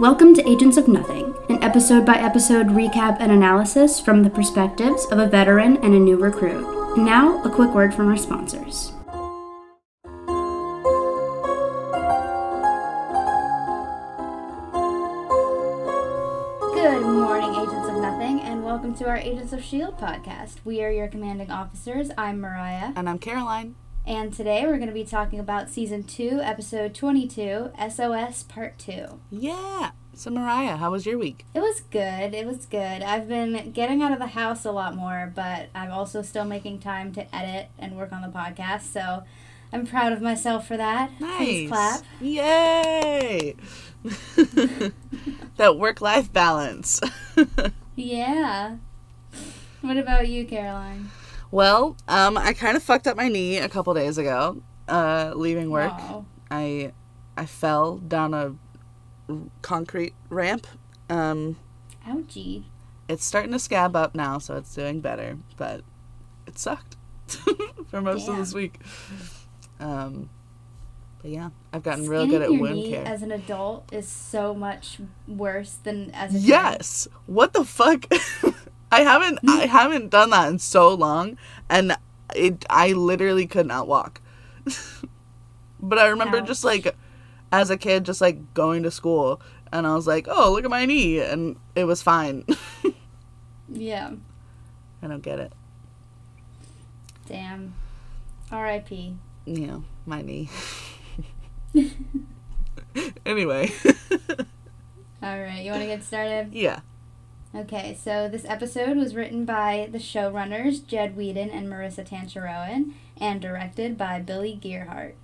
Welcome to Agents of Nothing, an episode by episode recap and analysis from the perspectives of a veteran and a new recruit. And now, a quick word from our sponsors. Good morning, Agents of Nothing, and welcome to our Agents of S.H.I.E.L.D. podcast. We are your commanding officers. I'm Mariah. And I'm Caroline. And today we're going to be talking about season 2, episode 22, SOS Part 2. Yeah. So, Mariah, how was your week? It was good. It was good. I've been getting out of the house a lot more, but I'm also still making time to edit and work on the podcast. So I'm proud of myself for that. Nice. Please clap. Yay. that work life balance. Yeah. What about you, Caroline? Well, um, I kind of fucked up my knee a couple days ago, uh, leaving work. Wow. I I fell down a concrete ramp. Um, Ouchie. it's starting to scab up now, so it's doing better, but it sucked for most of this week. Um, but yeah, I've gotten real good at your wound care. as an adult is so much worse than as a kid. Yes. What the fuck? I haven't I mm. haven't done that in so long and it I literally could not walk. but I remember just like as a kid just like going to school and I was like, "Oh, look at my knee." And it was fine. Yeah. I don't get it. Damn. R.I.P. Yeah, my knee. anyway. All right, you want to get started? yeah. Okay, so this episode was written by the showrunners Jed Whedon and Maurissa Tancharoen and directed by Billy Gierhart.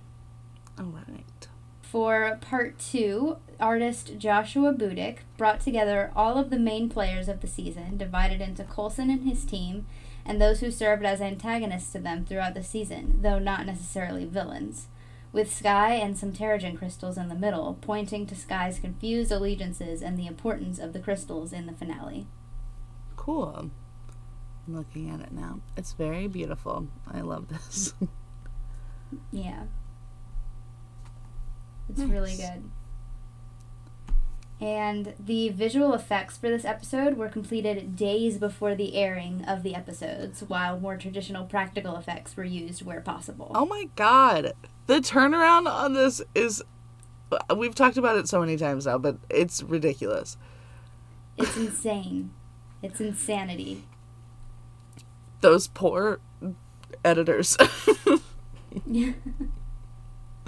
All right. For part two, artist Joshua Budich brought together all of the main players of the season, divided into Coulson and his team, and those who served as antagonists to them throughout the season, though not necessarily villains, with Skye and some Terrigen crystals in the middle, pointing to Skye's confused allegiances and the importance of the crystals in the finale. Cool. I'm looking at it now. It's very beautiful. I love this. Yeah. It's really good. And the visual effects for this episode were completed days before the airing of the episodes, while more traditional practical effects were used where possible. Oh my god. The turnaround on this is we've talked about it so many times now, but it's ridiculous. It's insane. It's insanity. Those poor editors. yeah.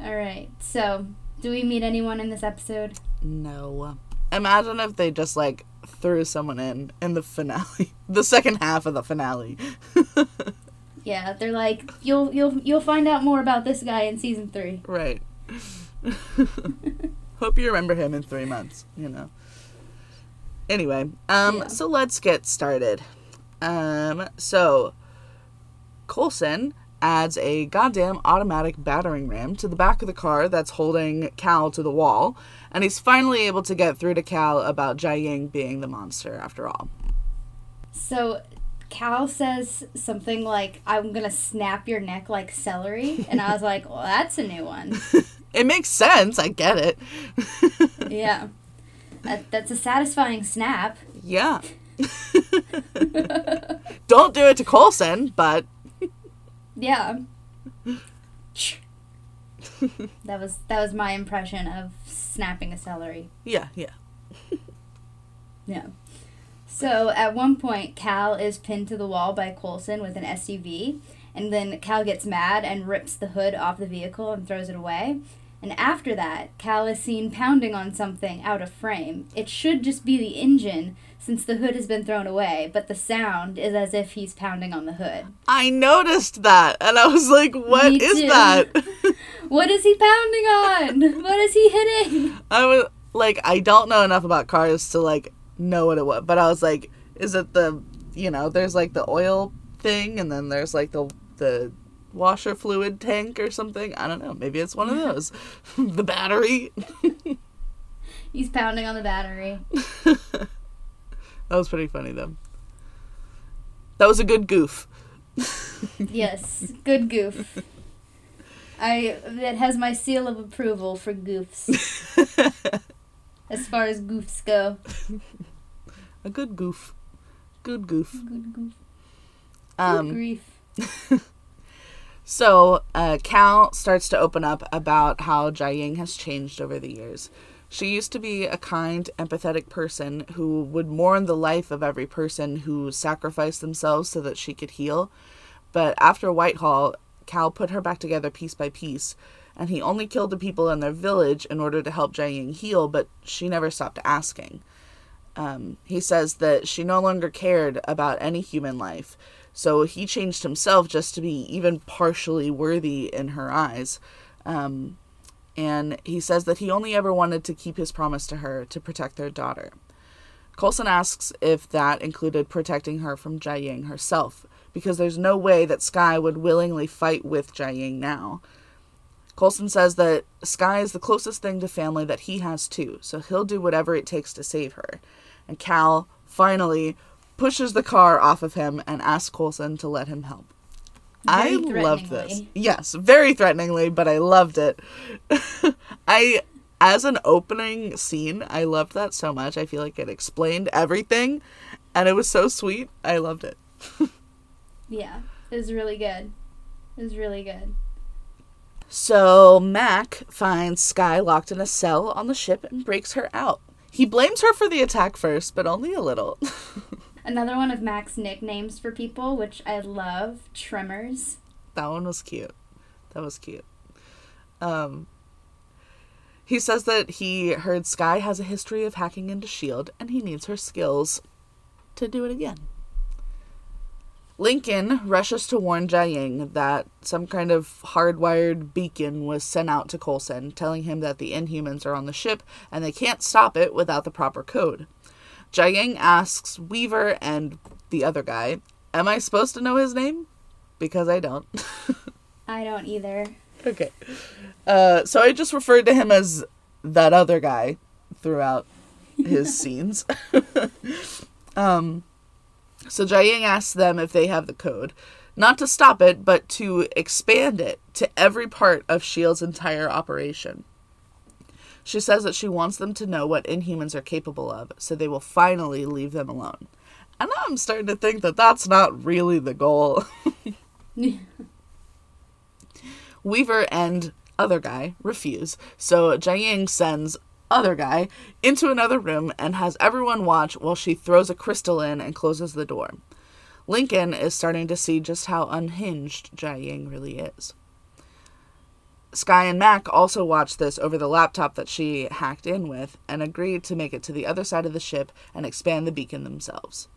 All right. So, do we meet anyone in this episode? no. Imagine if they just like threw someone in in the finale. The second half of the finale. Yeah, they're like you'll you'll you'll find out more about this guy in season 3. right. Hope you remember him in 3 months, you know. Anyway, um Yeah. so let's get started. Um so Coulson adds a goddamn automatic battering ram to the back of the car that's holding Cal to the wall, and he's finally able to get through to Cal about Jiaying being the monster after all. So Cal says something like, I'm gonna snap your neck like celery. And I was like, well, that's a new one. It makes sense, I get it. Yeah. That, that's a satisfying snap. yeah. Don't do it to Coulson, but Yeah. that was that was my impression of snapping a celery. yeah, yeah. Yeah. So at one point, Cal is pinned to the wall by Coulson with an SUV, and then Cal gets mad and rips the hood off the vehicle and throws it away. And after that, Cal is seen pounding on something out of frame. It should just be the engine, since the hood has been thrown away, but the sound is as if he's pounding on the hood. I noticed that and I was like, what Me is too. that? What is he pounding on? What is he hitting? I was like, I don't know enough about cars to like know what it was, but I was like, is it the, you know, there's like the oil thing and then there's like the, the washer fluid tank or something. I don't know. Maybe it's one of those. the battery. He's pounding on the battery. That was pretty funny though. That was a good goof. Yes, good goof. I it has my seal of approval for goofs. as far as goofs go. A good goof. Good goof. Good goof. Um, Good grief. So, uh, Cal starts to open up about how Jia Jiaying has changed over the years. She used to be a kind, empathetic person who would mourn the life of every person who sacrificed themselves so that she could heal. But after Whitehall, Cal put her back together piece by piece, and he only killed the people in their village in order to help Jiaying heal, but she never stopped asking. Um, he says that she no longer cared about any human life, so he changed himself just to be even partially worthy in her eyes. Um, and he says that he only ever wanted to keep his promise to her to protect their daughter. Coulson asks if that included protecting her from Jiaying herself, because there's no way that Skye would willingly fight with Jiaying now. Coulson says that Skye is the closest thing to family that he has too, so he'll do whatever it takes to save her. And Cal finally pushes the car off of him and asks Coulson to let him help. I loved this. Yes, very threateningly, but I loved it. I as an opening scene, I loved that so much. I feel like it explained everything and it was so sweet. I loved it. Yeah, it was really good. It was really good. So Mac finds Skye locked in a cell on the ship and breaks her out. He blames her for the attack first, but only a little. Another one of Mac's nicknames for people, which I love, Tremors. that one was cute. That was cute. Um he says that he heard Skye has a history of hacking into Shield and he needs her skills to do it again. Lincoln rushes to warn Jiaying that some kind of hardwired beacon was sent out to Coulson, telling him that the Inhumans are on the ship and they can't stop it without the proper code. Jiaying asks Weaver and the other guy, Am I supposed to know his name? Because I don't. I don't either. okay. Uh, so I just referred to him as that other guy throughout his scenes. um, so Jiaying asks them if they have the code, not to stop it, but to expand it to every part of S.H.I.E.L.D.'s entire operation. She says that she wants them to know what Inhumans are capable of, so they will finally leave them alone. And I'm starting to think that that's not really the goal. Weaver and other guy refuse, so Jiaying sends other guy into another room and has everyone watch while she throws a crystal in and closes the door. Lincoln is starting to see just how unhinged Jiaying really is. Skye and Mac also watched this over the laptop that she hacked in with and agreed to make it to the other side of the ship and expand the beacon themselves.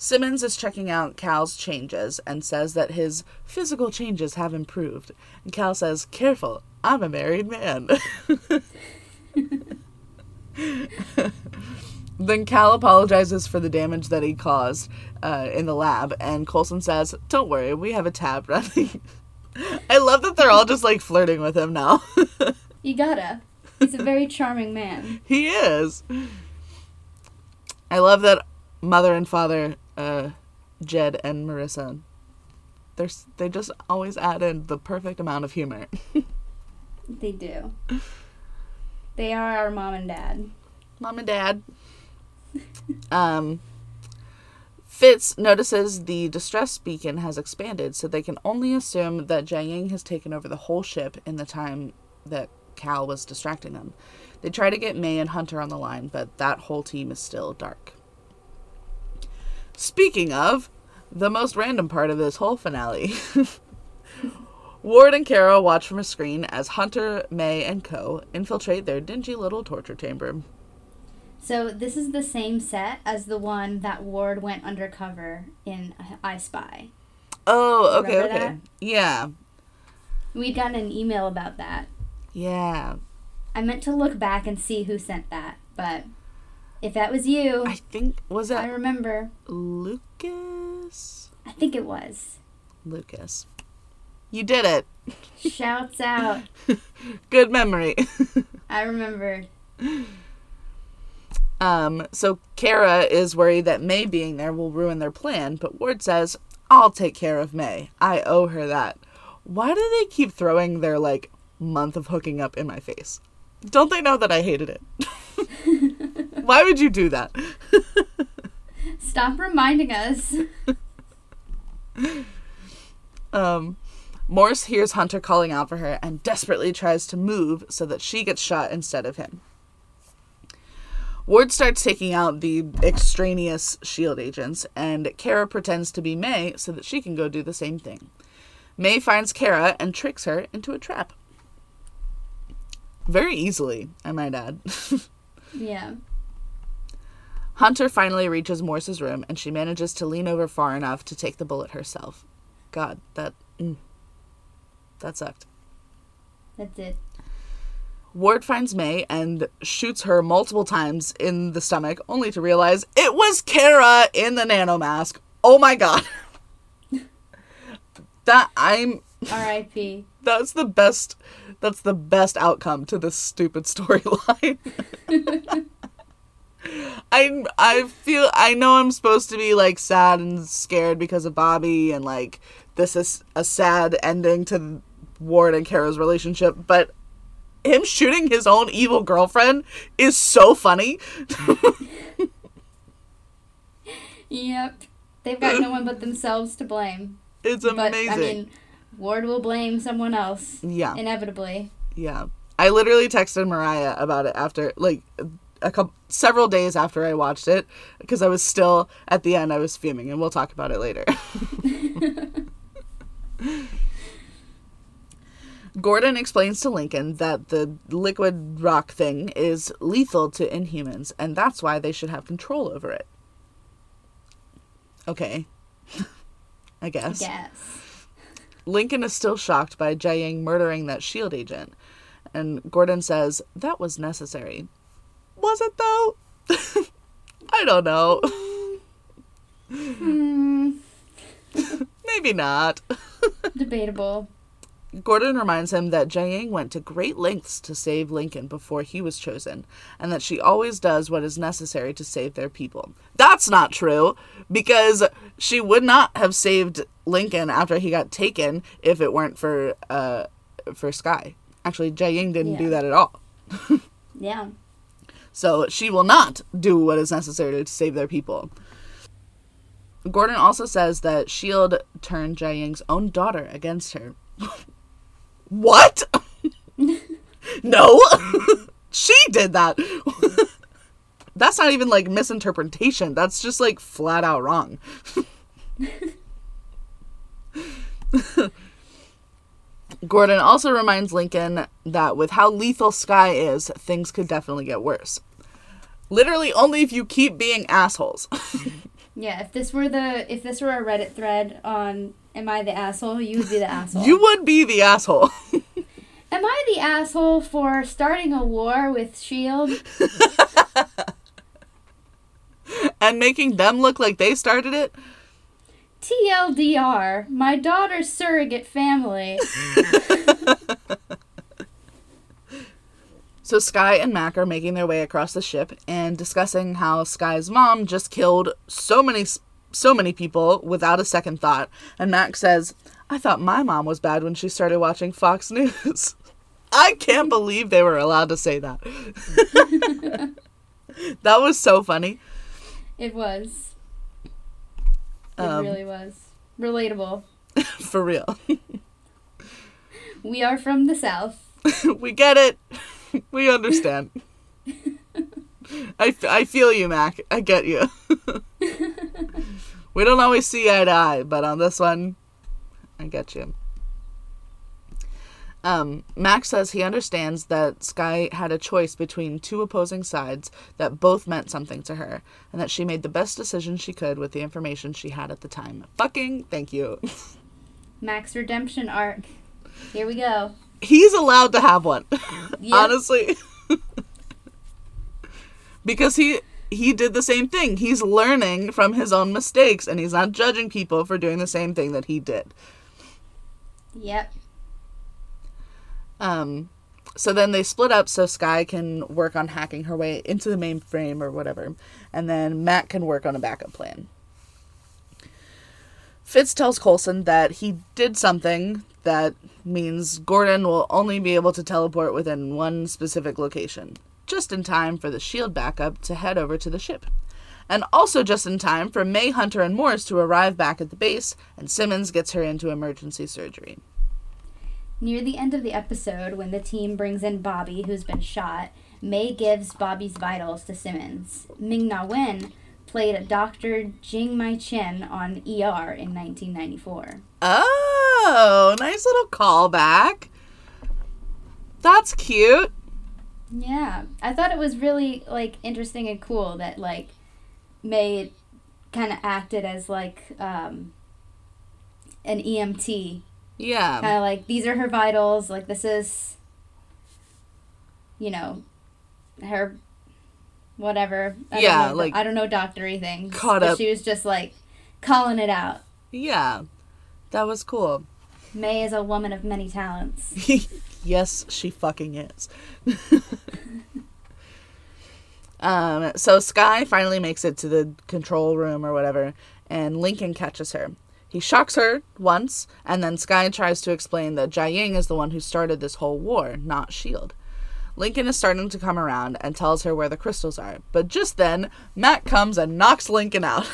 Simmons is checking out Cal's changes and says that his physical changes have improved. And Cal says, Careful, I'm a married man. then Cal apologizes for the damage that he caused uh, in the lab, and Coulson says, Don't worry, we have a tab running. I love that they're all just like flirting with him now. You gotta. He's a very charming man. he is. I love that mother and father, uh, Jed and Maurissa, they're, they just always add in the perfect amount of humor. They do. They are our mom and dad. Mom and Dad. um, Fitz notices the distress beacon has expanded, so they can only assume that Jiaying has taken over the whole ship in the time that Cal was distracting them. They try to get May and Hunter on the line, but that whole team is still dark. Speaking of, the most random part of this whole finale. Ward and Kara watch from a screen as Hunter, May, and Co. infiltrate their dingy little torture chamber. So this is the same set as the one that Ward went undercover in I Spy. Oh, okay, Remember okay. that? Yeah, We got an email about that. yeah. I meant to look back and see who sent that, but if that was you, I think was it I remember. Lucas? I think it was. Lucas. You did it. Shouts out. Good memory. I remember. Um, so Kara is worried that May being there will ruin their plan, but Ward says, I'll take care of May. I owe her that. Why do they keep throwing their like month of hooking up in my face? Don't they know that I hated it? Why would you do that? Stop reminding us. Um, Morse hears Hunter calling out for her and desperately tries to move so that she gets shot instead of him. Ward starts taking out the extraneous shield agents, and Kara pretends to be May so that she can go do the same thing. May finds Kara and tricks her into a trap. Very easily, I might add. Yeah. Hunter finally reaches Morse's room, and she manages to lean over far enough to take the bullet herself. God, that. Mm, that sucked. That's it. Ward finds May and shoots her multiple times in the stomach, only to realize it was Kara in the nanomask. Oh my god. that I'm R.I.P. that's the best that's the best outcome to this stupid storyline. I I feel I know I'm supposed to be like sad and scared because of Bobbi and like this is a sad ending to Ward and Kara's relationship, but him shooting his own evil girlfriend is so funny. Yep. They've got no one but themselves to blame. It's But amazing. I mean, Ward will blame someone else. yeah. Inevitably. Yeah. I literally texted Mariah about it after like a couple several days after I watched it because I was still at the end I was fuming and we'll talk about it later. Gordon explains to Lincoln that the liquid rock thing is lethal to inhumans and that's why they should have control over it. Okay. I guess. Yes. Lincoln is still shocked by Jiaying murdering that shield agent. And Gordon says, that was necessary. Was it though? I don't know. Hmm. Maybe not. Debatable. Gordon reminds him that Jiaying went to great lengths to save Lincoln before he was chosen, and that she always does what is necessary to save their people. That's not true, because she would not have saved Lincoln after he got taken if it weren't for uh for Skye. Actually, Jiaying didn't do that at all. Yeah. So she will not do what is necessary to save their people. Gordon also says that S.H.I.E.L.D. turned Jiaying's own daughter against her. what? no! she did that! That's not even like misinterpretation. That's just like flat out wrong. Gordon also reminds Lincoln that with how lethal Skye is, things could definitely get worse. Literally only if you keep being assholes. Yeah, if this were the if this were a Reddit thread on am I the asshole, you would be the asshole. you would be the asshole. Am I the asshole for starting a war with Shield? and making them look like they started it. TLDR, my daughter's surrogate family. So Skye and Mac are making their way across the ship and discussing how Skye's mom just killed so many so many people without a second thought. And Mac says, "I thought my mom was bad when she started watching Fox News." I can't believe they were allowed to say that. that was so funny. It was. It Um, really was. Relatable. For real. We are from the South. we get it. We understand. I, I feel you, Mac. I get you. we don't always see eye to eye, but on this one, I get you. Um, Max says he understands that Skye had a choice between two opposing sides that both meant something to her, and that she made the best decision she could with the information she had at the time. Fucking thank you. Mac's Redemption arc. Here we go. He's allowed to have one. Yep. honestly because he he did the same thing he's learning from his own mistakes and he's not judging people for doing the same thing that he did Yep. um so then they split up so skye can work on hacking her way into the mainframe or whatever and then mac can work on a backup plan fitz tells coulson that he did something that means Gordon will only be able to teleport within one specific location, just in time for the shield backup to head over to the ship. And also just in time for May, Hunter, and Morse to arrive back at the base, and Simmons gets her into emergency surgery. Near the end of the episode, when the team brings in Bobbi, who's been shot, May gives Bobbi's vitals to Simmons. Ming Na Wen played Dr. Jing Mei Chen on ER in 1994. Oh, nice little callback. That's cute. Yeah, I thought it was really like interesting and cool that like May kind of acted as like um, an EMT. Yeah. Kind of like these are her vitals. Like this is, you know, her whatever. I Yeah, don't know, like- I don't know doctory things. Caught but up. She was just like calling it out. Yeah. That was cool. May is a woman of many talents. yes, she fucking is. um, so Skye finally makes it to the control room or whatever, and Lincoln catches her. He shocks her once, and then Skye tries to explain that Jiaying is the one who started this whole war, not S.H.I.E.L.D. Lincoln is starting to come around and tells her where the crystals are, but just then, Mac comes and knocks Lincoln out.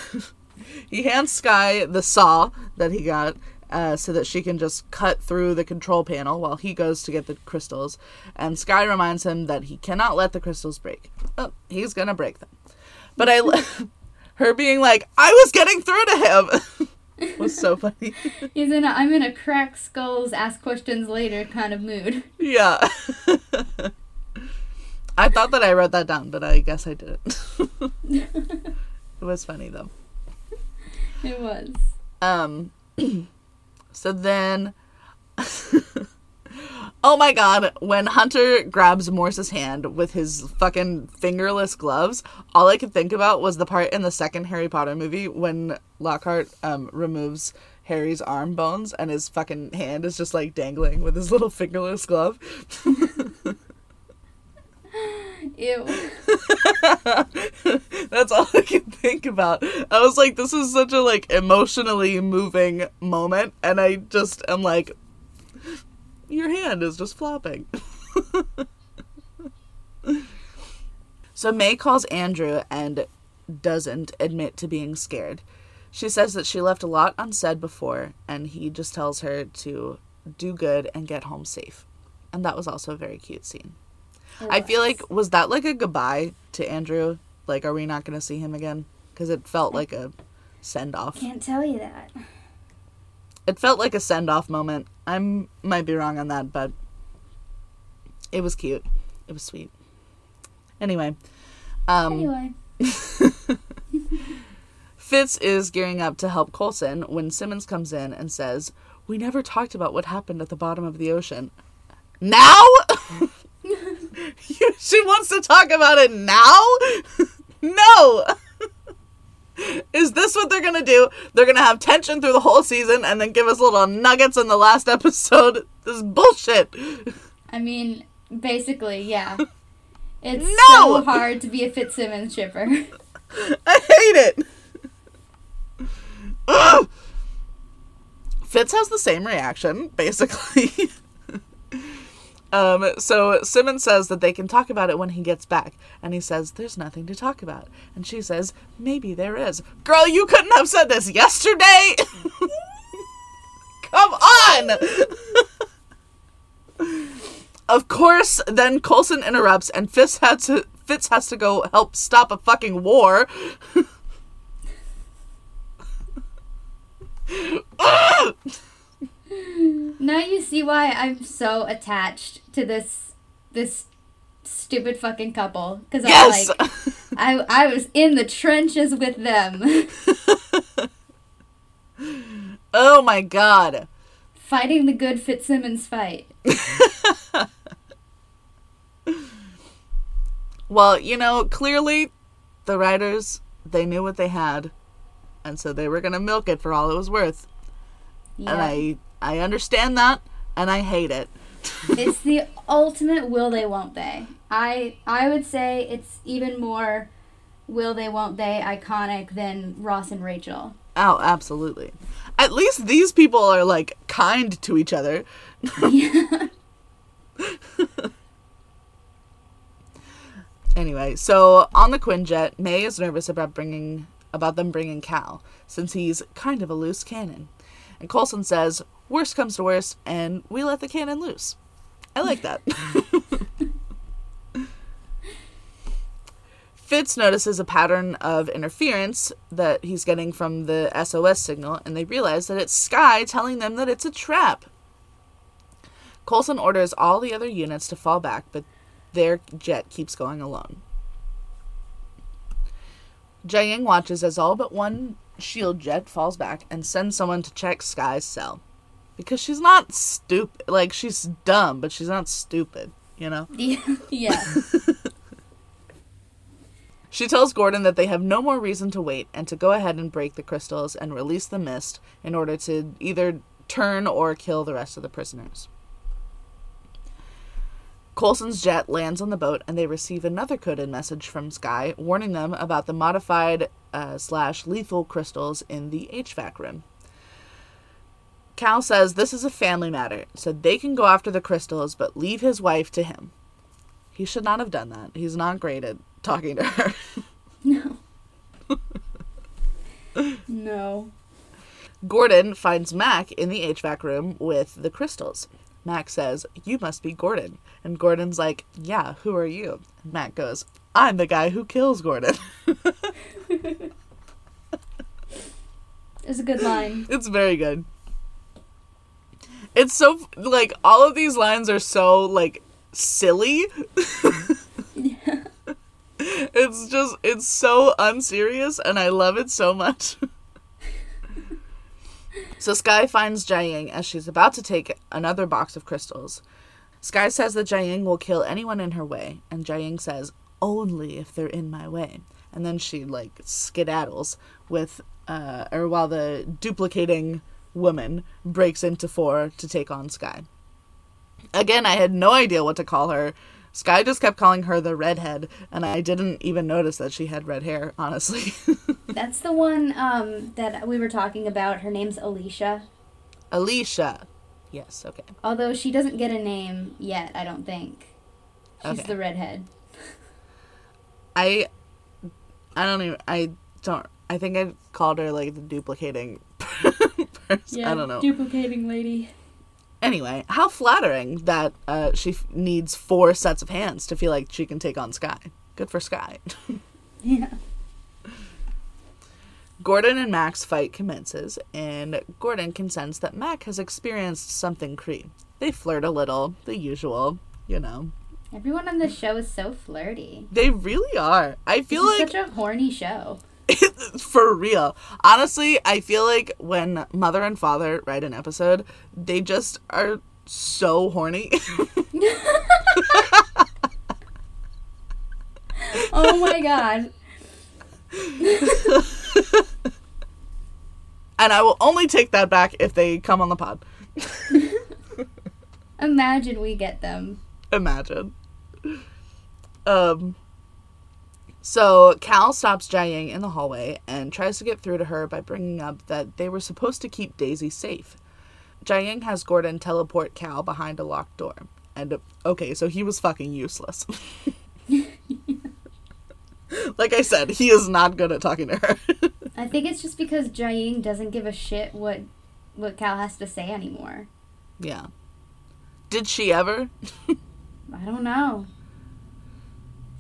he hands Skye the saw that he got uh, so that she can just cut through the control panel while he goes to get the crystals. And Skye reminds him that he cannot let the crystals break. Oh, he's gonna break them. But I, her being like, I was getting through to him, was so funny. He's in a I'm in a crack skulls, ask questions later kind of mood. yeah. I thought that I wrote that down, but I guess I didn't. it was funny though. It was. Um, so then, oh my god, when Hunter grabs Morse's hand with his fucking fingerless gloves, all I could think about was the part in the second Harry Potter movie when Lockhart um, removes Harry's arm bones and his fucking hand is just like dangling with his little fingerless glove. Ew. That's all I can think about. I was like, this is such a like emotionally moving moment, and I just am like, your hand is just flopping. so May calls Andrew and doesn't admit to being scared. She says that she left a lot unsaid before, and he just tells her to do good and get home safe. And that was also a very cute scene. I feel like was that like a goodbye to Andrew? Like, are we not going to see him again? Because it felt like a send off. Can't tell you that. It felt like a send off moment. I might be wrong on that, but it was cute. It was sweet. Anyway, um, Anyway. Fitz is gearing up to help Coulson when Simmons comes in and says, "We never talked about what happened at the bottom of the ocean." Now. she wants to talk about it now? no! Is this what they're gonna do? They're gonna have tension through the whole season and then give us little nuggets in the last episode? This is bullshit. I mean, basically, yeah. It's No! so hard to be a Fitzsimmons shipper. I hate it. Ugh. Fitz has the same reaction, basically. Um, so Simmons says that they can talk about it when he gets back, and he says there's nothing to talk about, and she says maybe there is. Girl, you couldn't have said this yesterday. Come on. of course, then Coulson interrupts, and Fitz has to Fitz has to go help stop a fucking war. Now you see why I'm so attached to this this stupid fucking couple because yes. I like I I was in the trenches with them, oh my god. fighting the good Fitzsimmons fight. Well, you know, clearly the writers they knew what they had, and so they were gonna milk it for all it was worth. Yeah. And I I understand that, and I hate it. it's the ultimate will they won't they. I I would say it's even more will they won't they iconic than Ross and Rachel. Oh, absolutely. At least these people are like kind to each other. Yeah. Anyway, so on the Quinjet, May is nervous about bringing about them bringing Cal, since he's kind of a loose cannon. And Coulson says, "Worst comes to worst, and we let the cannon loose." I like that. Fitz notices a pattern of interference that he's getting from the SOS signal, and they realize that it's Skye telling them that it's a trap. Coulson orders all the other units to fall back, but their jet keeps going alone. Jiaying watches as all but one shield jet falls back and sends someone to check Skye's cell. Because she's not stupid. Like, she's dumb, but she's not stupid, you know? yeah. She tells Gordon that they have no more reason to wait and to go ahead and break the crystals and release the mist in order to either turn or kill the rest of the prisoners. Coulson's jet lands on the boat and they receive another coded message from Skye warning them about the modified uh, slash lethal crystals in the HVAC room. Cal says this is a family matter, so they can go after the crystals but leave his wife to him. He should not have done that. He's not great at talking to her. No. no. Gordon finds Mac in the HVAC room with the crystals. Mac says, You must be Gordon. And Gordon's like, Yeah, who are you? And Mac goes, I'm the guy who kills Gordon. It's a good line. it's very good. It's so, like, all of these lines are so, like, silly. Yeah. It's just, it's so unserious, and I love it so much. so Skye finds Jiaying as she's about to take another box of crystals. Skye says that Jiaying will kill anyone in her way, and Jiaying says, only if they're in my way. And then she, like, skedaddles with, uh, or while the duplicating woman breaks into four to take on Skye. Again, I had no idea what to call her. Skye just kept calling her the redhead, and I didn't even notice that she had red hair, honestly. That's the one um, that we were talking about. Her name's Alicia. Alicia. Yes, okay. Although she doesn't get a name yet, I don't think. She's Okay. the redhead. I I don't even I don't I think I called her like the duplicating person. I don't know. Duplicating lady. anyway, how flattering that uh, she f- needs four sets of hands to feel like she can take on Skye. Good for Skye. Yeah. Gordon and Mac's fight commences, and Gordon can sense that Mac has experienced something Kree. They flirt a little, the usual, you know. Everyone on this show is so flirty. They really are. I feel like such a horny show. for real. Honestly, I feel like when mother and father write an episode, they just are so horny. Oh my god. and I will only take that back if they come on the pod. Imagine we get them. Imagine. Um so Cal stops Jiaying in the hallway and tries to get through to her by bringing up that they were supposed to keep Daisy safe. Jiaying has Gordon teleport Cal behind a locked door. And okay, so he was fucking useless. like I said, he is not good at talking to her. I think it's just because Jiaying doesn't give a shit what what Cal has to say anymore. yeah. Did she ever? I don't know.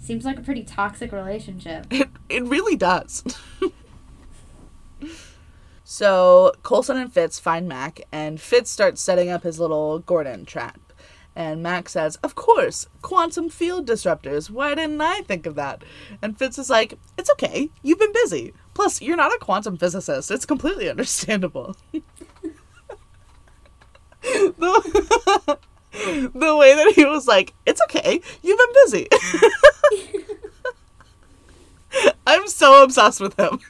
Seems like a pretty toxic relationship. It it really does. so Coulson and Fitz find Mac, and Fitz starts setting up his little Gordon trap. And Mac says, "Of course, quantum field disruptors. Why didn't I think of that?" And Fitz is like, "It's okay. You've been busy. Plus, you're not a quantum physicist. It's completely understandable." the, way that he was like, "It's okay. You've been busy." I'm so obsessed with him.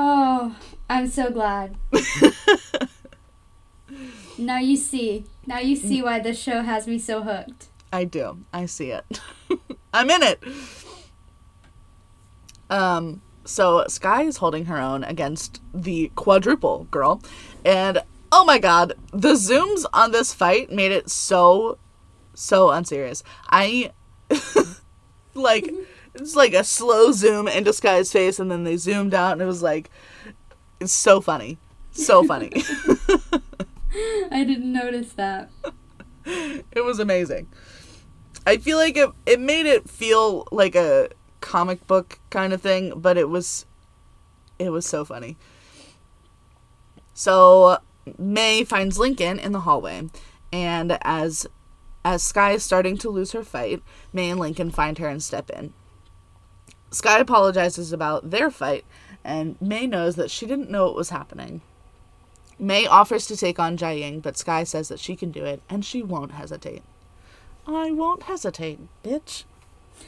Oh, I'm so glad. now you see. Now you see why this show has me so hooked. I do. I see it. I'm in it. Um so Skye is holding her own against the quadruple girl, and oh my god, the zooms on this fight made it so, so unserious. I like it's like a slow zoom into Skye's face, and then they zoomed out, and it was like it's so funny, so funny. I didn't notice that. it was amazing. I feel like it it made it feel like a comic book kind of thing, but it was it was so funny. So May finds Lincoln in the hallway, and as as Skye is starting to lose her fight, May and Lincoln find her and step in. Skye apologizes about their fight, and May knows that she didn't know what was happening. May offers to take on Jiaying, but Skye says that she can do it, and she won't hesitate. I won't hesitate, bitch.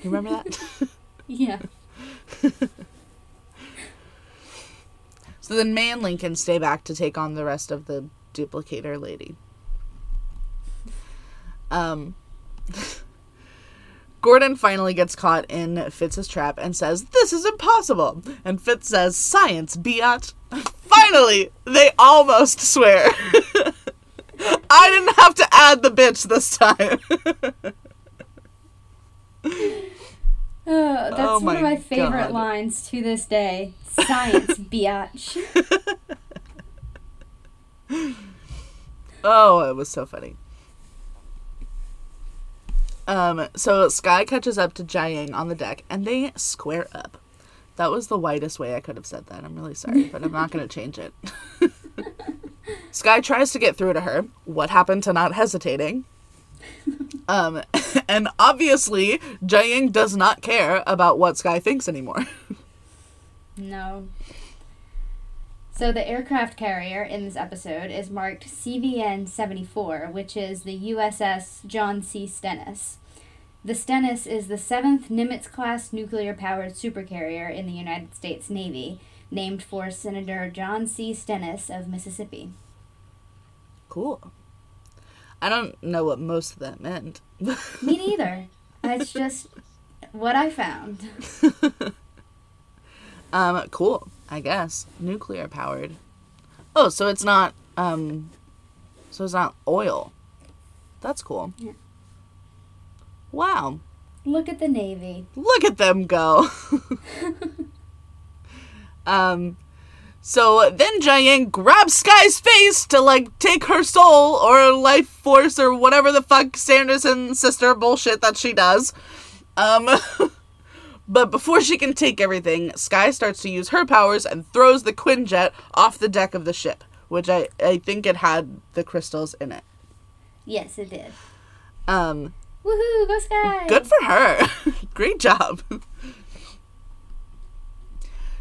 You remember that? Yeah. so then May and Lincoln stay back to take on the rest of the duplicator lady. Um, Gordon finally gets caught in Fitz's trap and says, This is impossible. And Fitz says, Science, biatch. finally, they almost swear. I didn't have to add the bitch this time. Uh, that's Oh one of my my favorite God. lines to this day. Science, biatch. Oh, it was so funny. Um, so Skye catches up to Jiaying on the deck and they square up. That was the whitest way I could have said that. I'm really sorry, but I'm not going to change it. Skye tries to get through to her. What happened to not hesitating? Um, and obviously, Jiaying does not care about what Skye thinks anymore. No. So the aircraft carrier in this episode is marked CVN 74, which is the USS John C. Stennis. The Stennis is the seventh Nimitz class nuclear powered supercarrier in the United States Navy, named for Senator John C. Stennis of Mississippi. Cool. I don't know what most of that meant. Me neither. It's just what I found. Um, cool, I guess. Nuclear powered. Oh, so it's not um so it's not oil. That's cool. Yeah. Wow. Look at the Navy. Look at them go. um so then Jiaying grabs Skye's face to like take her soul or life force or whatever the fuck Sanderson sister bullshit that she does. Um But before she can take everything, Skye starts to use her powers and throws the Quinjet off the deck of the ship, which I, I think it had the crystals in it. Yes, it did. Um, Woohoo, go Skye! good for her. Great job.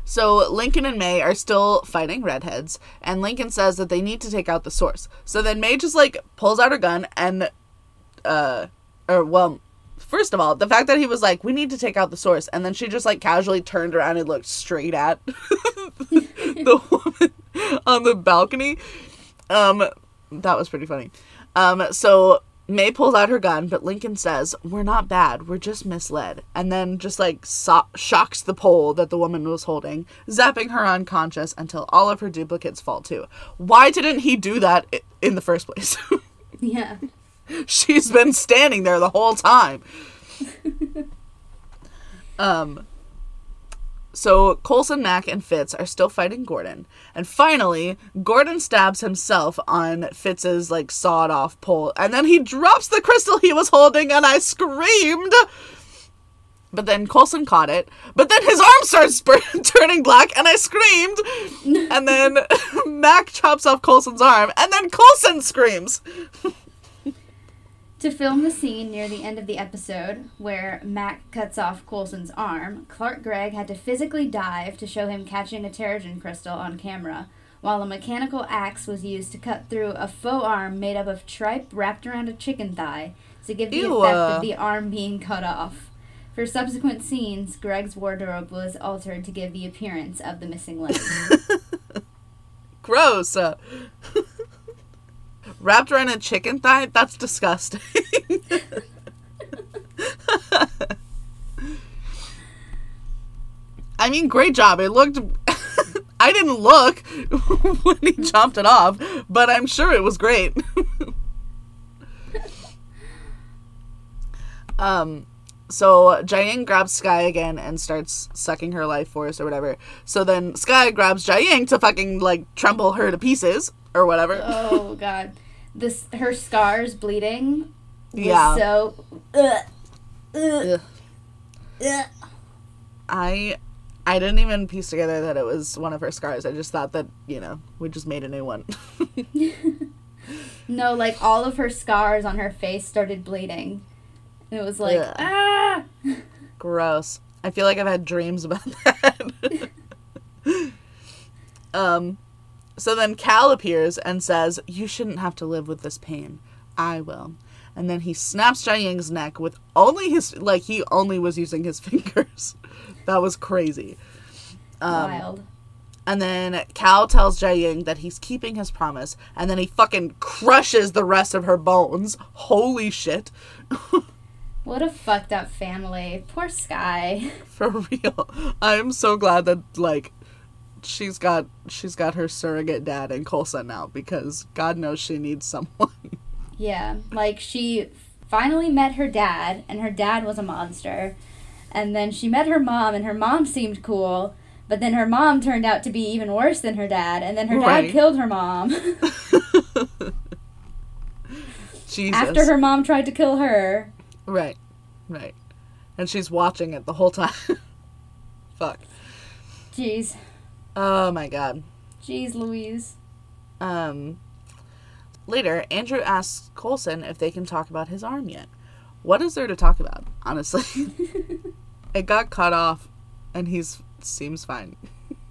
So Lincoln and May are still fighting redheads, and Lincoln says that they need to take out the source. So then May just like pulls out her gun and, uh, or well, first of all, the fact that he was like, "We need to take out the source," and then she just like casually turned around and looked straight at the woman on the balcony. Um, that was pretty funny. Um, so May pulls out her gun, but Lincoln says, "We're not bad. We're just misled," and then just like so- shocks the pole that the woman was holding, zapping her unconscious until all of her duplicates fall too. Why didn't he do that in the first place? Yeah. She's been standing there the whole time. um so Coulson, Mac, and Fitz are still fighting Gordon. And finally, Gordon stabs himself on Fitz's like sawed off pole. And then he drops the crystal he was holding and I screamed. But then Coulson caught it. But then his arm starts turning black and I screamed. And then Mac chops off Coulson's arm and then Coulson screams. To film the scene near the end of the episode, where Mac cuts off Coulson's arm, Clark Gregg had to physically dive to show him catching a Terrigen crystal on camera, while a mechanical axe was used to cut through a faux arm made up of tripe wrapped around a chicken thigh to give the Ew, effect uh. of the arm being cut off. For subsequent scenes, Gregg's wardrobe was altered to give the appearance of the missing leg. Gross. Wrapped around a chicken thigh? That's disgusting. I mean, great job. It looked. I didn't look when he chopped it off, but I'm sure it was great. um, so Jiaying grabs Skye again and starts sucking her life force or whatever. So then Skye grabs Jiaying to fucking like tremble her to pieces or whatever. Oh god, this her scars bleeding. Was Yeah. So. Ugh, ugh, Ugh. ugh. I I didn't even piece together that it was one of her scars. I just thought that, you know, we just made a new one. No, like all of her scars on her face started bleeding. It was like Ugh. ah. Gross. I feel like I've had dreams about that. um so then Cal appears and says, "You shouldn't have to live with this pain. I will." And then he snaps Jiaying's neck with only his like he only was using his fingers. that was crazy. Um, Wild. And then Cal tells Jiaying that he's keeping his promise, and then he fucking crushes the rest of her bones. Holy shit. What a fucked up family. Poor Skye. For real. I'm so glad that like she's got she's got her surrogate dad in Coulson now because God knows she needs someone. Yeah, like she finally met her dad, and her dad was a monster. And then she met her mom, and her mom seemed cool. But then her mom turned out to be even worse than her dad, and then her Right. dad killed her mom Jesus. after her mom tried to kill her. Right. Right. And she's watching it the whole time. Fuck. Jeez, Oh my god. jeez, Louise. Um, later, Andrew asks Coulson if they can talk about his arm yet. What is there to talk about, honestly? it got cut off, and he's seems fine.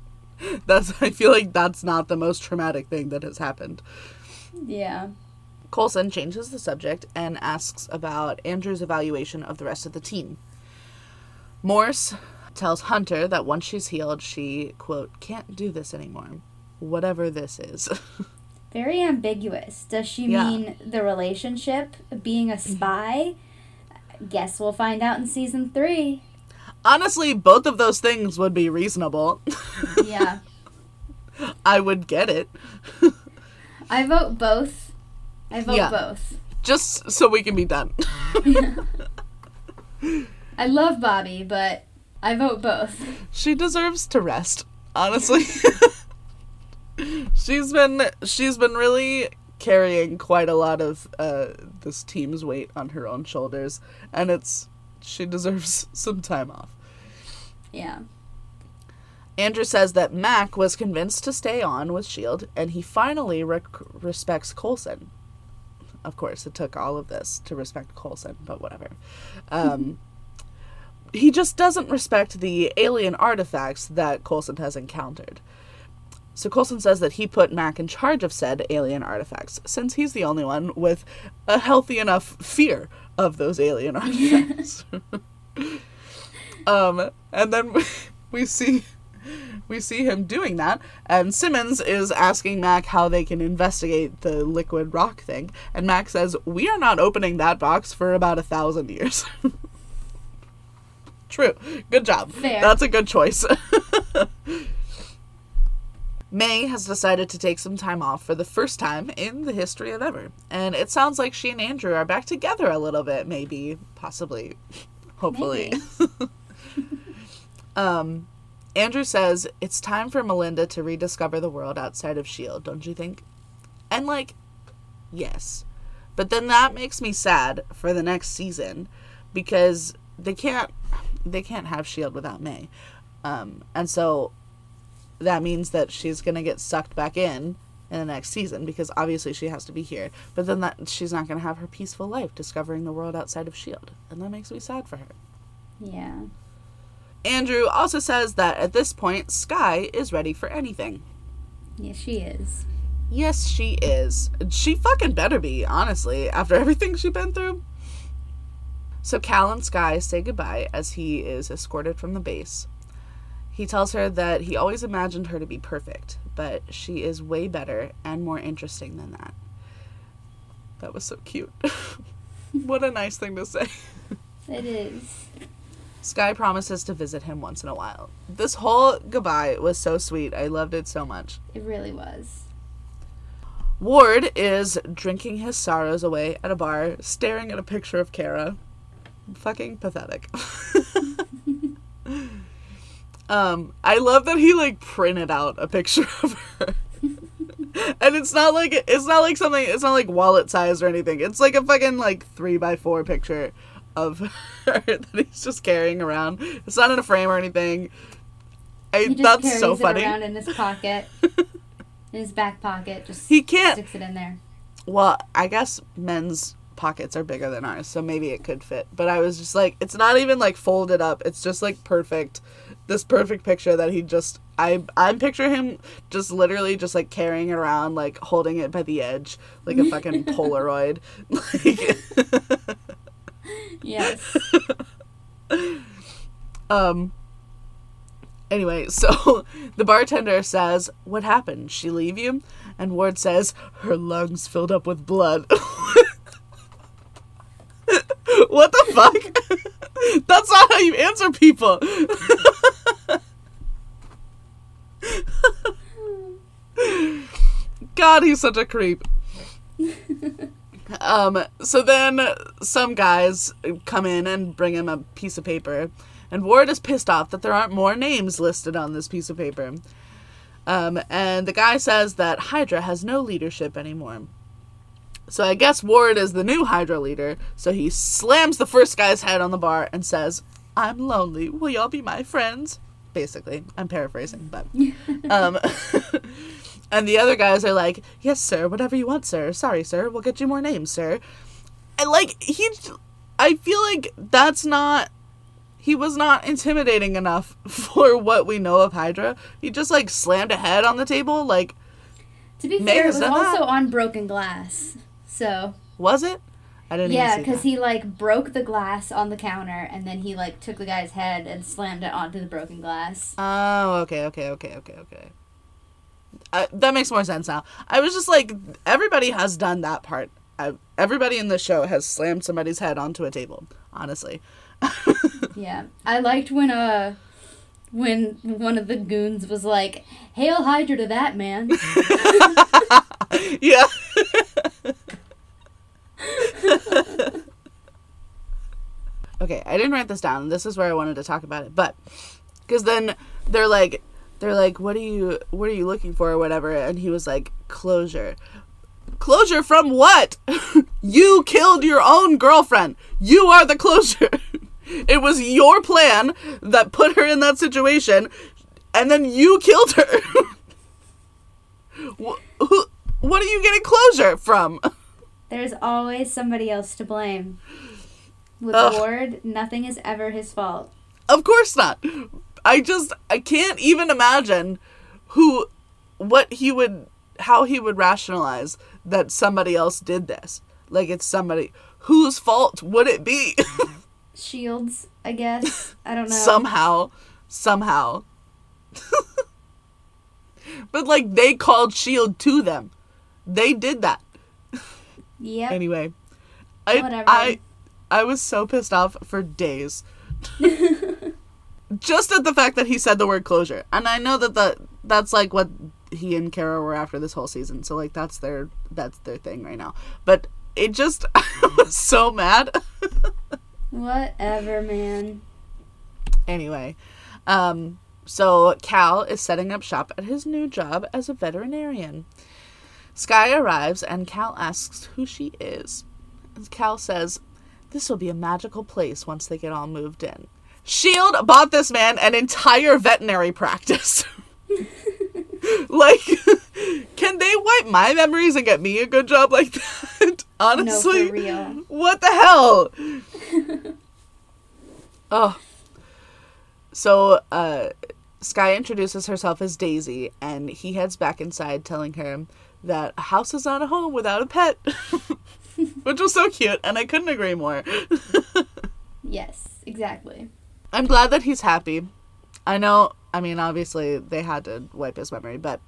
that's I feel like that's not the most traumatic thing that has happened. Yeah, Coulson changes the subject and asks about Andrew's evaluation of the rest of the team. Morse tells Hunter that once she's healed, she, quote, can't do this anymore. Whatever this is. very ambiguous. Does she Yeah. mean the relationship, being a mm-hmm. spy? Guess we'll find out in season three. Honestly, both of those things would be reasonable. Yeah. I would get it. I vote both. I vote Yeah. both. Just so we can be done. I love Bobbi, but I vote both. she deserves to rest, honestly. she's been she's been really carrying quite a lot of uh, this team's weight on her own shoulders, and it's she deserves some time off. Yeah. Andrew says that Mac was convinced to stay on with Shield, and he finally rec- respects Coulson. Of course, it took all of this to respect Coulson, but whatever. Um, he just doesn't respect the alien artifacts that Coulson has encountered. So Coulson says that he put Mac in charge of said alien artifacts, since he's the only one with a healthy enough fear of those alien artifacts. um, and then we see we see him doing that, and Simmons is asking Mac how they can investigate the liquid rock thing, and Mac says, "We are not opening that box for about a thousand years." True. Good job. Fair. That's a good choice. May has decided to take some time off for the first time in the history of ever. And it sounds like she and Andrew are back together a little bit, maybe, possibly, hopefully. um, Andrew says it's time for Melinda to rediscover the world outside of S.H.I.E.L.D., don't you think? And, like, yes. But then that makes me sad for the next season because they can't they can't have shield without May. Um, and so that means that she's going to get sucked back in in the next season because obviously she has to be here. But then that she's not going to have her peaceful life discovering the world outside of shield. And that makes me sad for her. Yeah. Andrew also says that at this point Skye is ready for anything. Yeah, she is. Yes, she is. She fucking better be, honestly, after everything she's been through. So Cal and Skye say goodbye as he is escorted from the base. He tells her that he always imagined her to be perfect, but she is way better and more interesting than that. That was so cute. what a nice thing to say. It is. Skye promises to visit him once in a while. This whole goodbye was so sweet. I loved it so much. It really was. Ward is drinking his sorrows away at a bar, staring at a picture of Kara. Fucking pathetic. um, I love that he like printed out a picture of her. and it's not like it's not like something it's not like wallet size or anything. It's like a fucking like three by four picture of her that he's just carrying around. It's not in a frame or anything. I, He just that's carries so it funny. around in his pocket, in his back pocket. Just He can't- sticks it in there. Well, I guess men's pockets are bigger than ours, so maybe it could fit. But I was just like, it's not even like folded up. It's just like perfect. This perfect picture that he just I I'm picturing him just literally just like carrying it around, like holding it by the edge, like a fucking Polaroid. Like Yes. um anyway, so the bartender says, What happened? She leave you? And Ward says, Her lungs filled up with blood. what the fuck? That's not how you answer people. God, he's such a creep. Um, so then some guys come in and bring him a piece of paper, and Ward is pissed off that there aren't more names listed on this piece of paper. Um, and the guy says that Hydra has no leadership anymore. So I guess Ward is the new Hydra leader, so he slams the first guy's head on the bar and says, I'm lonely. Will y'all be my friends? Basically. I'm paraphrasing, but. um, and the other guys are like, Yes, sir, whatever you want, sir. Sorry, sir. We'll get you more names, sir. And like, he. I feel like that's not. He was not intimidating enough for what we know of Hydra. He just like slammed a head on the table. Like, To be fair, it was also on broken glass. So was it? I didn't yeah, because he like broke the glass on the counter, and then he like took the guy's head and slammed it onto the broken glass. Oh, okay, okay, okay, okay, okay. Uh, that makes more sense now. I was just like, everybody has done that part. I, everybody in the show has slammed somebody's head onto a table. Honestly, Yeah, I liked when uh when one of the goons was like, "Hail Hydra to that man." yeah. okay, I didn't write this down. This is where I wanted to talk about it, but because then they're like, they're like, what are you, what are you looking for, or whatever, and he was like, closure. Closure from what? you killed your own girlfriend. You are the closure. it was your plan that put her in that situation, and then you killed her. Wh- who, what are you getting closure from? There's always somebody else to blame. With Ugh. Ward, nothing is ever his fault. Of course not. I just I can't even imagine who what he would how he would rationalize that somebody else did this. Like it's somebody whose fault would it be? Shields, I guess. I don't know. somehow somehow. but like they called shield to them. They did that. Yep. Anyway, I Whatever. I I was so pissed off for days. Just at the fact that he said the word closure. And I know that the that's like what he and Kara were after this whole season. So like that's their that's their thing right now. But it just I was so mad. Whatever, man. anyway, um so Cal is setting up shop at his new job as a veterinarian. Skye arrives and Cal asks who she is. Cal says, This will be a magical place once they get all moved in. Shield bought this man an entire veterinary practice. like, can they wipe my memories and get me a good job like that? Honestly, no, what the hell? oh. So, uh, Skye introduces herself as Daisy, and he heads back inside, telling her that a house is not a home without a pet. Which was so cute, and I couldn't agree more. Yes, exactly. I'm glad that he's happy. I know, I mean, obviously, they had to wipe his memory, but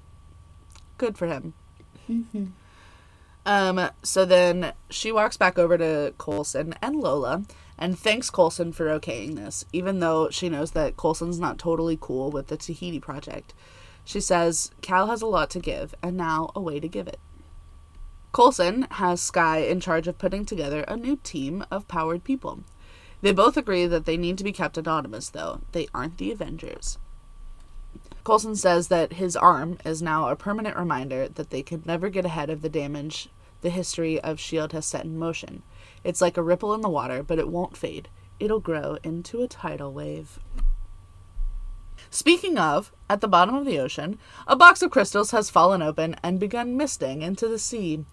good for him. Um, so then she walks back over to Coulson and Lola and thanks Coulson for okaying this, even though she knows that Coulson's not totally cool with the Tahiti project. She says Cal has a lot to give, and now a way to give it. Coulson has Skye in charge of putting together a new team of powered people. They both agree that they need to be kept anonymous, though. They aren't the Avengers. Coulson says that his arm is now a permanent reminder that they could never get ahead of the damage the history of S.H.I.E.L.D. has set in motion. It's like a ripple in the water, but it won't fade. It'll grow into a tidal wave. Speaking of, at the bottom of the ocean, a box of crystals has fallen open and begun misting into the sea.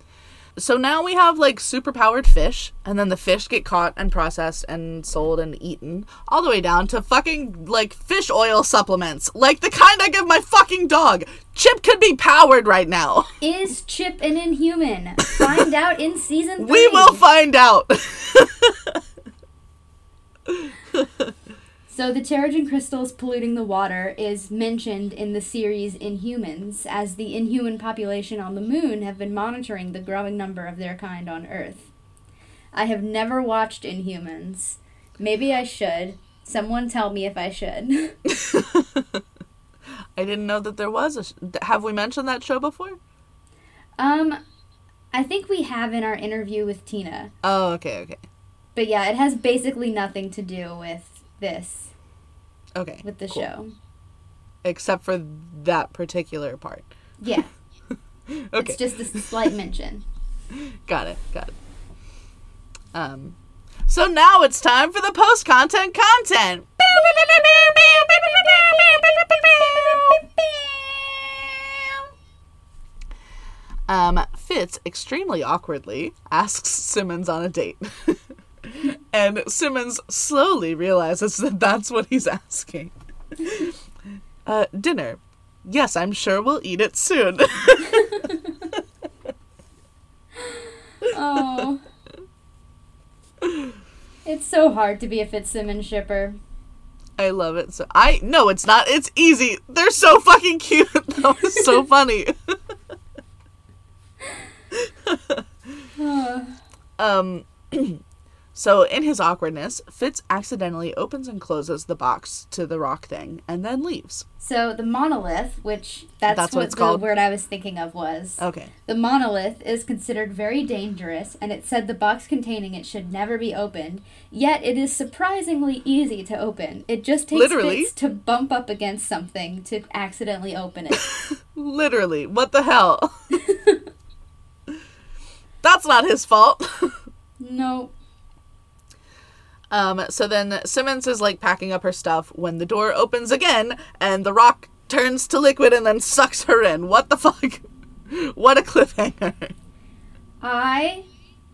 So now we have like super powered fish, and then the fish get caught and processed and sold and eaten, all the way down to fucking like fish oil supplements, like the kind I give my fucking dog. Chip could be powered right now. Is Chip an inhuman? Find out in season three. We will find out. So the Terrigen crystals polluting the water is mentioned in the series Inhumans, as the inhuman population on the moon have been monitoring the growing number of their kind on Earth. I have never watched Inhumans. Maybe I should. Someone tell me if I should. I didn't know that there was a. Sh- have we mentioned that show before? um, I think we have in our interview with Tina. Oh, okay, okay, But yeah, it has basically nothing to do with this, okay. with the cool. show. Except for that particular part. Yeah, Okay, it's just a slight mention. got it, got it. Um, so now it's time for the post content content. Um, Fitz extremely awkwardly asks Simmons on a date. and Simmons slowly realizes that that's what he's asking. Uh, dinner. Yes, I'm sure we'll eat it soon. Oh. It's so hard to be a Fitzsimmons shipper. I love it. So I no, it's not. It's easy. They're so fucking cute. That was so funny. um so in his awkwardness, Fitz accidentally opens and closes the box to the rock thing and then leaves. So the monolith, which that's, That's what what, the called? word I was thinking of was. Okay. The monolith is considered very dangerous, and it said the box containing it should never be opened. Yet it is surprisingly easy to open. It just takes Literally? Fitz to bump up against something to accidentally open it. Literally. What the hell? That's not his fault. no. Um, so then Simmons is like packing up her stuff when the door opens again and the rock turns to liquid and then sucks her in. What the fuck? what a cliffhanger. I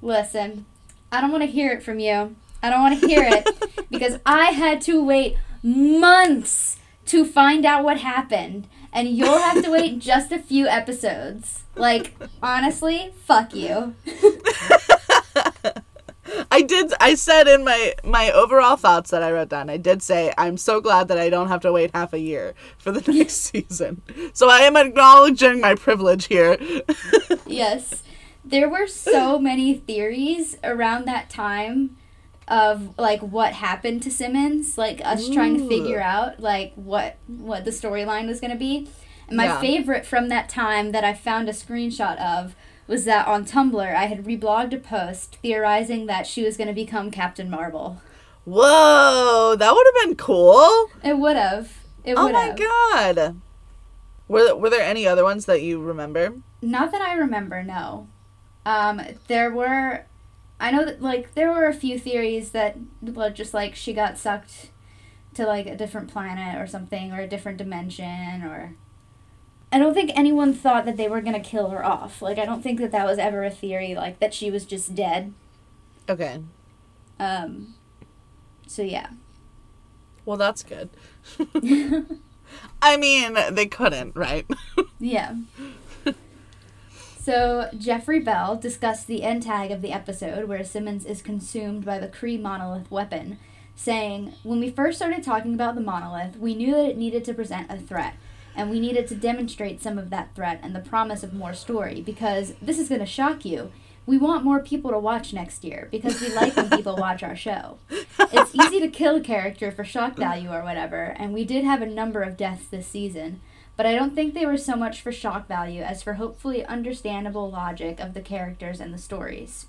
listen. I don't want to hear it from you. I don't want to hear it because I had to wait months to find out what happened, and you'll have to wait just a few episodes. Like honestly, fuck you. I did I said in my my overall thoughts that I wrote down, I did say I'm so glad that I don't have to wait half a year for the next season. So I am acknowledging my privilege here. yes. There were so many theories around that time of like what happened to Simmons, like us trying to figure out like what what the storyline was going to be. And my Yeah. favorite from that time that I found a screenshot of was that on Tumblr I had reblogged a post theorizing that she was going to become Captain Marvel. Whoa, that would have been cool. It would have. It Oh my god. Were there, were there any other ones that you remember? Not that I remember, no. Um, there were, I know that like there were a few theories that well, just like she got sucked to like a different planet or something or a different dimension or. I don't think anyone thought that they were gonna kill her off. Like I don't think that that was ever a theory. Like that she was just dead. Okay. Um. So yeah. Well, that's good. I mean, they couldn't, right? Yeah. So, Jeffrey Bell discussed the end tag of the episode where Simmons is consumed by the Kree monolith weapon, saying, When we first started talking about the monolith, we knew that it needed to present a threat, and we needed to demonstrate some of that threat and the promise of more story, because this is going to shock you. we want more people to watch next year because we like when people watch our show. It's easy to kill a character for shock value or whatever, and we did have a number of deaths this season, but I don't think they were so much for shock value as for hopefully understandable logic of the characters and the stories.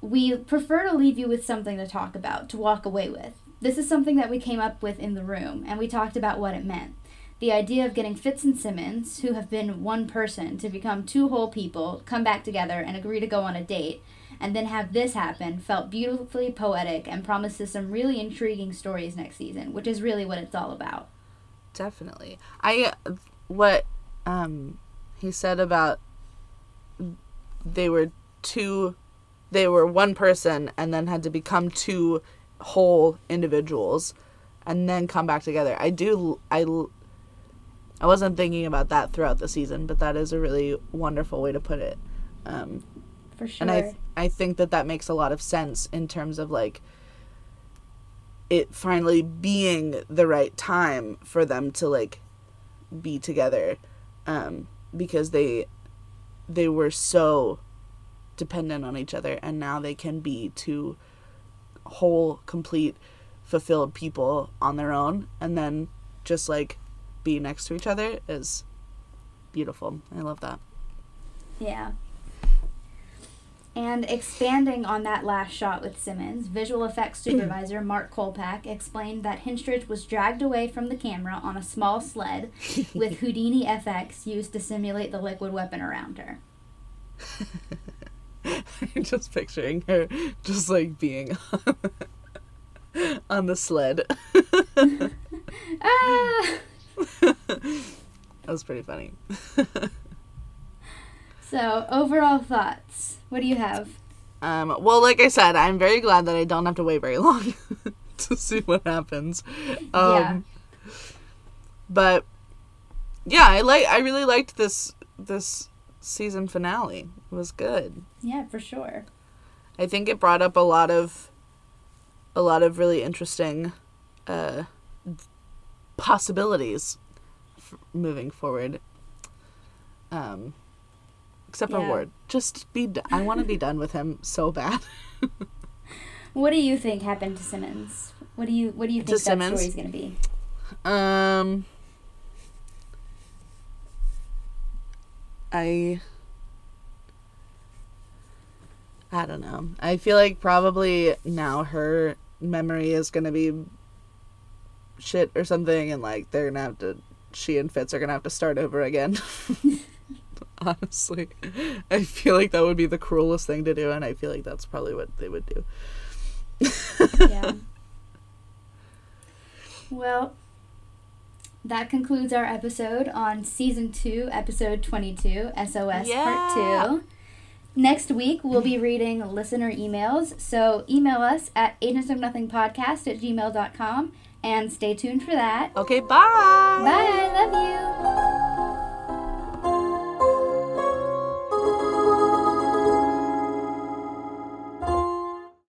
We prefer to leave you with something to talk about, to walk away with. This is something that we came up with in the room, and we talked about what it meant. The idea of getting Fitz and Simmons, who have been one person, to become two whole people, come back together and agree to go on a date, and then have this happen felt beautifully poetic and promises some really intriguing stories next season, which is really what it's all about. Definitely. I what um he said about they were two they were one person and then had to become two whole individuals and then come back together. I do I I wasn't thinking about that throughout the season, but that is a really wonderful way to put it. Um, For sure. and I I think that that makes a lot of sense in terms of like it finally being the right time for them to like be together um, because they they were so dependent on each other and now they can be two whole complete fulfilled people on their own and then just like be next to each other is beautiful i love that Yeah. And expanding on that last shot with Simmons, visual effects supervisor Mark Kolpack explained that Henstridge was dragged away from the camera on a small sled with Houdini FX used to simulate the liquid weapon around her. I'm just picturing her just like being on the sled. Ah! That was pretty funny. So, overall thoughts. What do you have? Um, well, like I said, I'm very glad that I don't have to wait very long to see what happens. Um, Yeah. But yeah, I like. I really liked this this season finale. It was good. Yeah, for sure. I think it brought up a lot of a lot of really interesting uh, possibilities f- moving forward. Um, except for Yeah. Ward, just be. D- I want to be done with him so bad. What do you think happened to Simmons? What do you What do you To think that Simmons? story's gonna be? Um, I. I don't know. I feel like probably now her memory is gonna be shit or something, and like they're gonna have to. She and Fitz are gonna have to start over again. Honestly, I feel like that would be the cruelest thing to do, and I feel like that's probably what they would do. yeah. Well, that concludes our episode on season two, episode 22, SOS Yeah. part two. Next week, we'll be reading listener emails. So email us at agentsofnothingpodcast at gmail.com and stay tuned for that. Okay, bye. Bye. Love you.